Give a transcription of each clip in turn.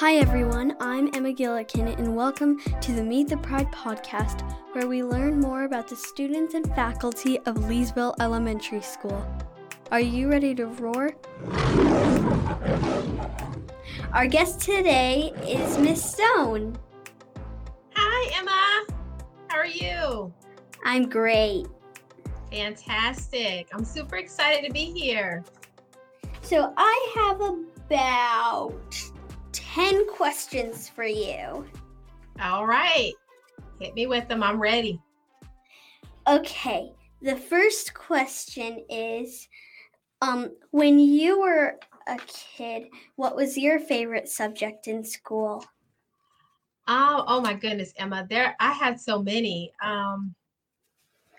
Hi, everyone. I'm Emma Gillikin, and welcome to the Meet the Pride podcast, where we learn more about the students and faculty of Leesville Elementary School. Are you ready to roar? Our guest today is Miss Stone. Hi, Emma. How are you? I'm great. Fantastic. I'm super excited to be here. So, I have about 10 questions for you. All right. Hit me with them. I'm ready. Okay. The first question is um when you were a kid, what was your favorite subject in school? Oh, oh my goodness, Emma. There I had so many. Um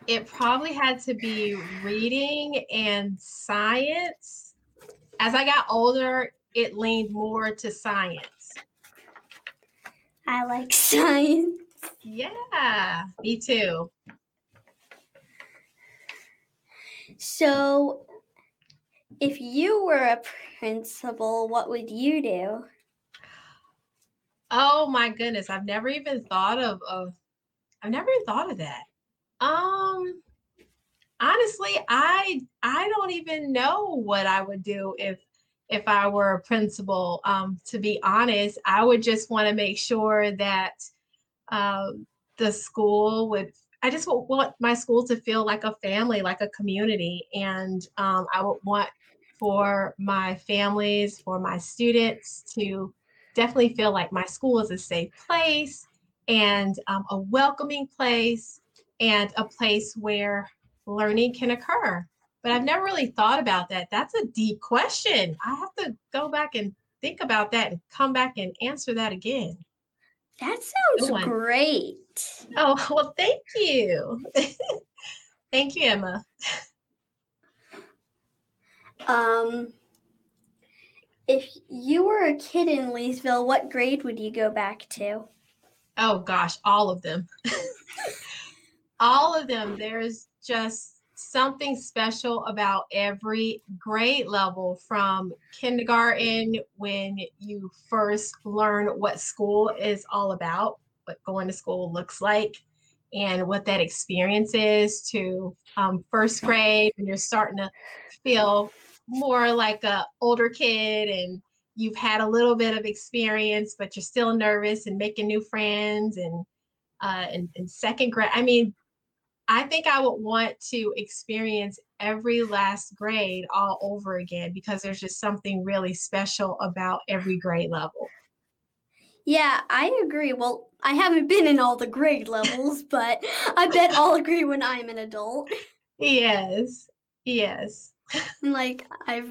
it probably had to be reading and science. As I got older, it leaned more to science. I like science. Yeah, me too. So, if you were a principal, what would you do? Oh my goodness, I've never even thought of of I've never even thought of that. Um honestly, I I don't even know what I would do if if I were a principal. Um, to be honest, I would just want to make sure that um, the school would. I just want my school to feel like a family, like a community, and um, I would want for my families, for my students to definitely feel like my school is a safe place and um, a welcoming place and a place where learning can occur but I've never really thought about that. That's a deep question. I have to go back and think about that and come back and answer that again. That sounds great. Oh, well, thank you. thank you, Emma. Um, if you were a kid in Leesville, what grade would you go back to? Oh gosh, all of them. all of them. There's just something special about every grade level from kindergarten when you first learn what school is all about, what going to school looks like, and what that experience is to um, first grade when you're starting to feel more like a older kid and you've had a little bit of experience but you're still nervous and making new friends and uh, in, in second grade i mean I think I would want to experience every last grade all over again because there's just something really special about every grade level. Yeah, I agree. Well, I haven't been in all the grade levels, but I bet I'll agree when I'm an adult. Yes. Yes. like I've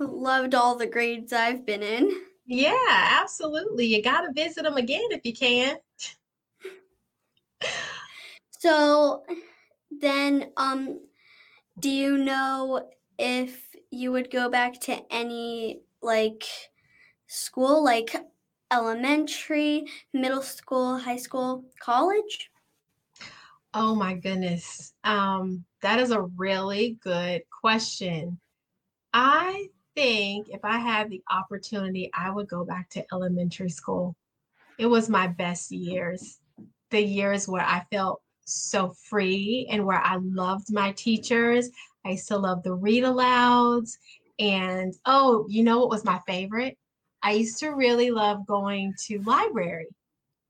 loved all the grades I've been in. Yeah, absolutely. You got to visit them again if you can. So, then um do you know if you would go back to any like school like elementary, middle school, high school, college? Oh my goodness. Um that is a really good question. I think if I had the opportunity, I would go back to elementary school. It was my best years. The years where I felt so free and where I loved my teachers. I used to love the read alouds. And oh, you know what was my favorite? I used to really love going to library.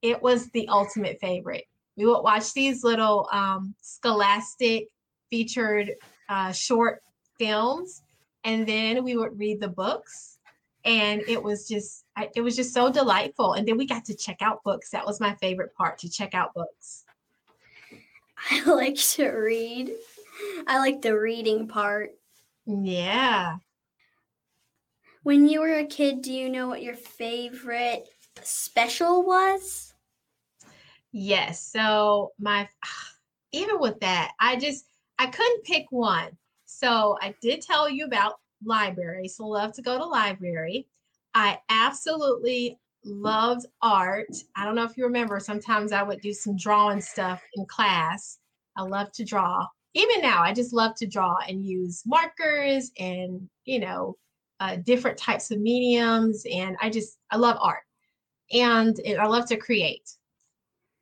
It was the ultimate favorite. We would watch these little um, scholastic featured uh, short films, and then we would read the books. And it was just, it was just so delightful. And then we got to check out books. That was my favorite part to check out books. I like to read. I like the reading part. Yeah. When you were a kid, do you know what your favorite special was? Yes. So my even with that, I just I couldn't pick one. So I did tell you about library. So love to go to library. I absolutely loved art. I don't know if you remember, sometimes I would do some drawing stuff in class. I love to draw. Even now, I just love to draw and use markers and, you know, uh, different types of mediums. And I just, I love art. and, and I love to create.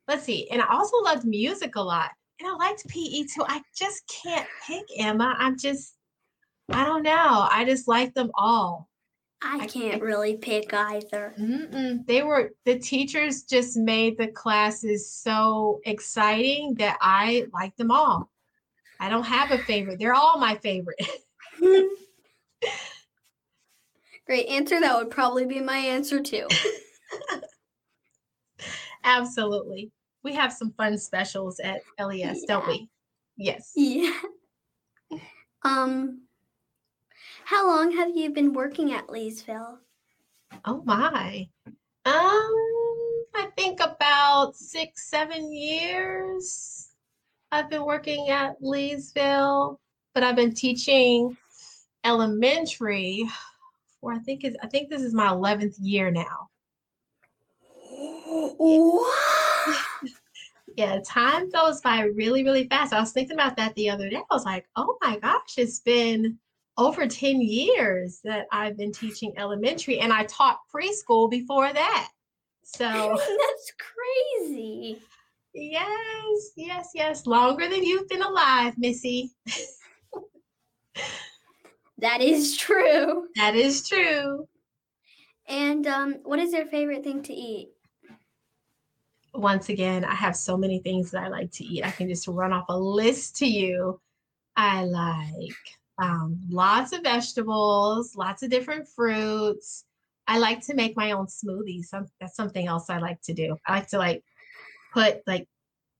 Let's see. And I also loved music a lot. And I liked PE too. I just can't pick Emma. I'm just, I don't know. I just like them all. I can't really pick either. Mm-mm. They were the teachers just made the classes so exciting that I like them all. I don't have a favorite. They're all my favorite. Great answer. That would probably be my answer too. Absolutely. We have some fun specials at LES, yeah. don't we? Yes. Yeah. Um how long have you been working at Leesville? Oh my. Um, I think about six, seven years. I've been working at Leesville, but I've been teaching elementary for I think is I think this is my 11th year now. yeah, time goes by really, really fast. I was thinking about that the other day. I was like, oh my gosh, it's been over 10 years that I've been teaching elementary and I taught preschool before that. So that's crazy. Yes, yes, yes. Longer than you've been alive, Missy. that is true. That is true. And um, what is your favorite thing to eat? Once again, I have so many things that I like to eat. I can just run off a list to you. I like um, lots of vegetables, lots of different fruits. I like to make my own smoothies. That's something else I like to do. I like to like put like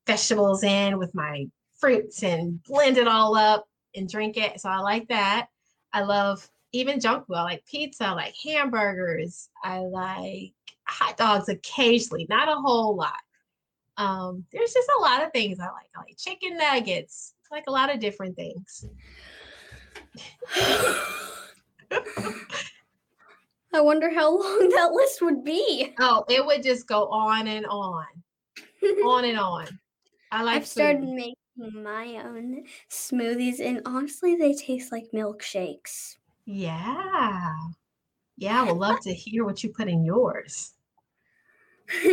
vegetables in with my fruits and blend it all up and drink it. So I like that. I love even junk food. I like pizza, I like hamburgers. I like hot dogs occasionally, not a whole lot. Um, there's just a lot of things I like. I like chicken nuggets, like a lot of different things. I wonder how long that list would be. Oh, it would just go on and on, on and on. I like. I've started food. making my own smoothies, and honestly, they taste like milkshakes. Yeah, yeah. I would love to hear what you put in yours.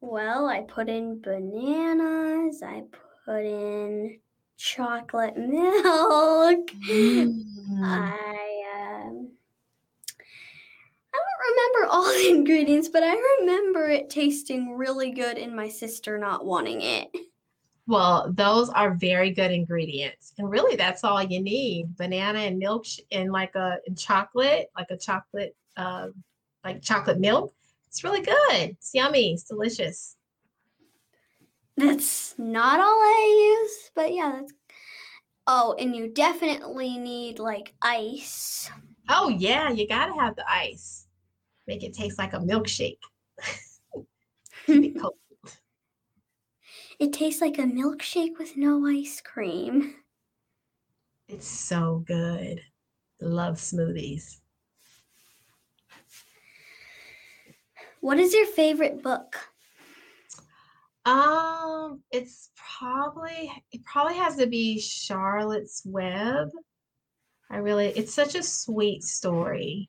well, I put in bananas. I put in chocolate milk. Mm. I um, I don't remember all the ingredients, but I remember it tasting really good and my sister not wanting it. Well, those are very good ingredients. And really that's all you need. Banana and milk and like a and chocolate, like a chocolate uh, like chocolate milk. It's really good. It's yummy. It's delicious. That's not all I use, but yeah, that's. Oh, and you definitely need like ice. Oh yeah, you gotta have the ice. Make it taste like a milkshake. it tastes like a milkshake with no ice cream. It's so good. Love smoothies. What is your favorite book? Um, it's probably it probably has to be Charlotte's Web. I really it's such a sweet story.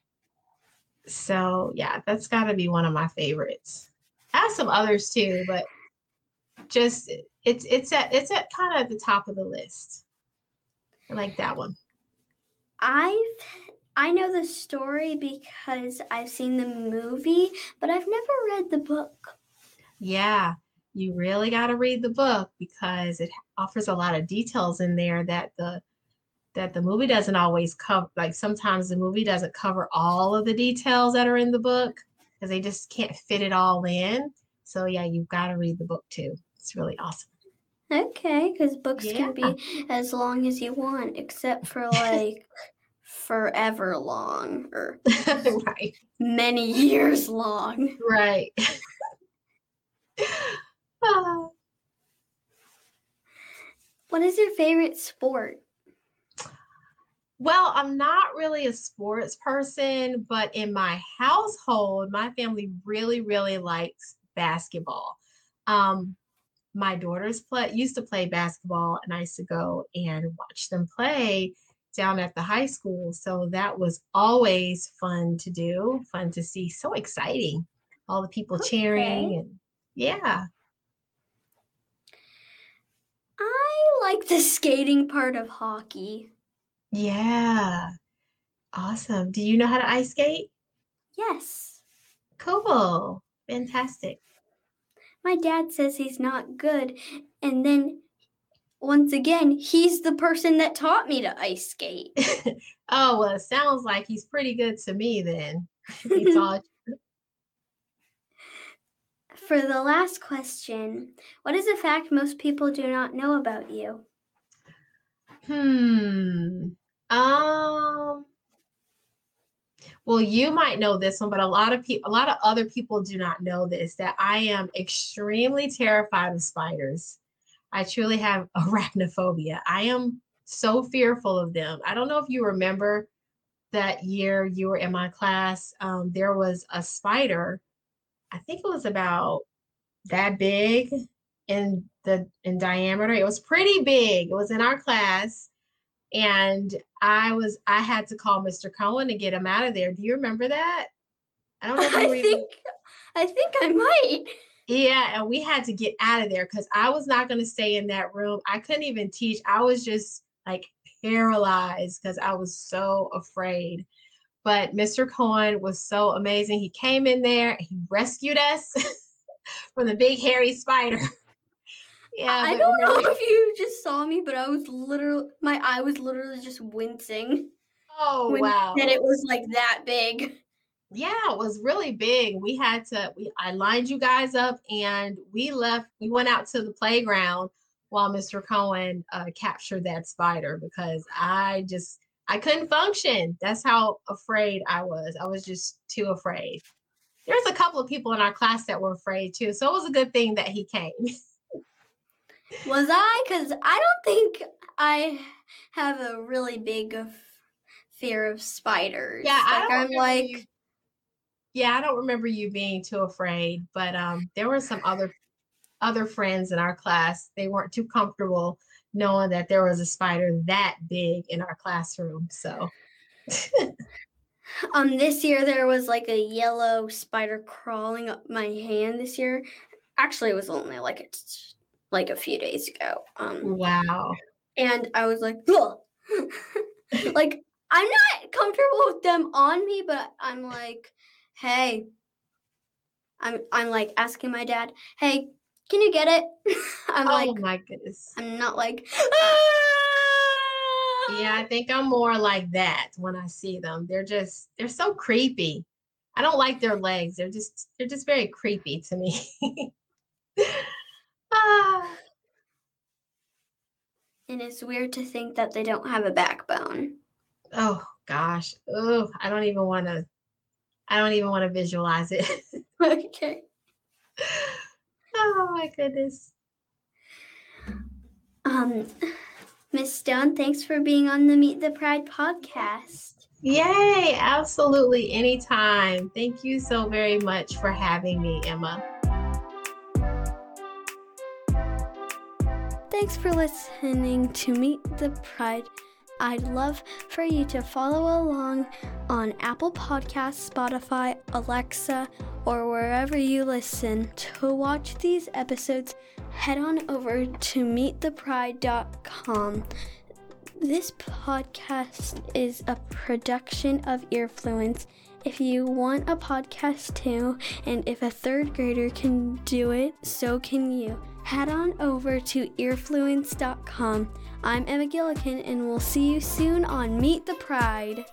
So yeah, that's gotta be one of my favorites. I have some others too, but just it's it's at it's at kind of at the top of the list. I like that one. I've I know the story because I've seen the movie, but I've never read the book. Yeah, you really got to read the book because it offers a lot of details in there that the that the movie doesn't always cover like sometimes the movie doesn't cover all of the details that are in the book because they just can't fit it all in. So yeah you've got to read the book too. It's really awesome. Okay because books yeah. can be as long as you want except for like forever long or right. many years long. Right what is your favorite sport? Well, I'm not really a sports person, but in my household, my family really, really likes basketball. Um, my daughters play used to play basketball, and I used to go and watch them play down at the high school. So that was always fun to do, fun to see, so exciting. all the people okay. cheering and yeah. I like the skating part of hockey. Yeah. Awesome. Do you know how to ice skate? Yes. Cool. Fantastic. My dad says he's not good. And then once again, he's the person that taught me to ice skate. oh, well, it sounds like he's pretty good to me then. He taught For the last question, what is a fact most people do not know about you? Hmm. Um well, you might know this one, but a lot of people, a lot of other people do not know this that I am extremely terrified of spiders. I truly have arachnophobia. I am so fearful of them. I don't know if you remember that year you were in my class. Um, there was a spider. I think it was about that big in the in diameter. It was pretty big. It was in our class and I was I had to call Mr. Cohen to get him out of there. Do you remember that? I don't know. I think even... I think I might. Yeah, and we had to get out of there because I was not going to stay in that room. I couldn't even teach. I was just like paralyzed because I was so afraid. But Mr. Cohen was so amazing. He came in there, he rescued us from the big hairy spider. Yeah. I don't know if you just saw me, but I was literally my eye was literally just wincing. Oh wow. And it was like that big. Yeah, it was really big. We had to we I lined you guys up and we left we went out to the playground while Mr. Cohen uh, captured that spider because I just I couldn't function. That's how afraid I was. I was just too afraid. There's a couple of people in our class that were afraid too. So it was a good thing that he came. Was I? Because I don't think I have a really big fear of spiders. Yeah, like, I am like. You, yeah, I don't remember you being too afraid, but um, there were some other other friends in our class. They weren't too comfortable knowing that there was a spider that big in our classroom. So. um, this year there was like a yellow spider crawling up my hand. This year, actually, it was only like it's like a few days ago. Um, wow. And I was like, like I'm not comfortable with them on me, but I'm like, hey, I'm I'm like asking my dad, hey, can you get it? I'm oh like, my goodness. I'm not like. Yeah, I think I'm more like that when I see them. They're just they're so creepy. I don't like their legs. They're just they're just very creepy to me. Ah. And it's weird to think that they don't have a backbone. Oh gosh. Oh, I don't even want to I don't even want to visualize it. okay. Oh my goodness. Um Miss Stone, thanks for being on the Meet the Pride podcast. Yay, absolutely anytime. Thank you so very much for having me, Emma. Thanks for listening to Meet the Pride. I'd love for you to follow along on Apple Podcasts, Spotify, Alexa, or wherever you listen. To watch these episodes, head on over to meetthepride.com. This podcast is a production of Earfluence. If you want a podcast too, and if a third grader can do it, so can you head on over to earfluence.com. I'm Emma Gillikin, and we'll see you soon on Meet the Pride.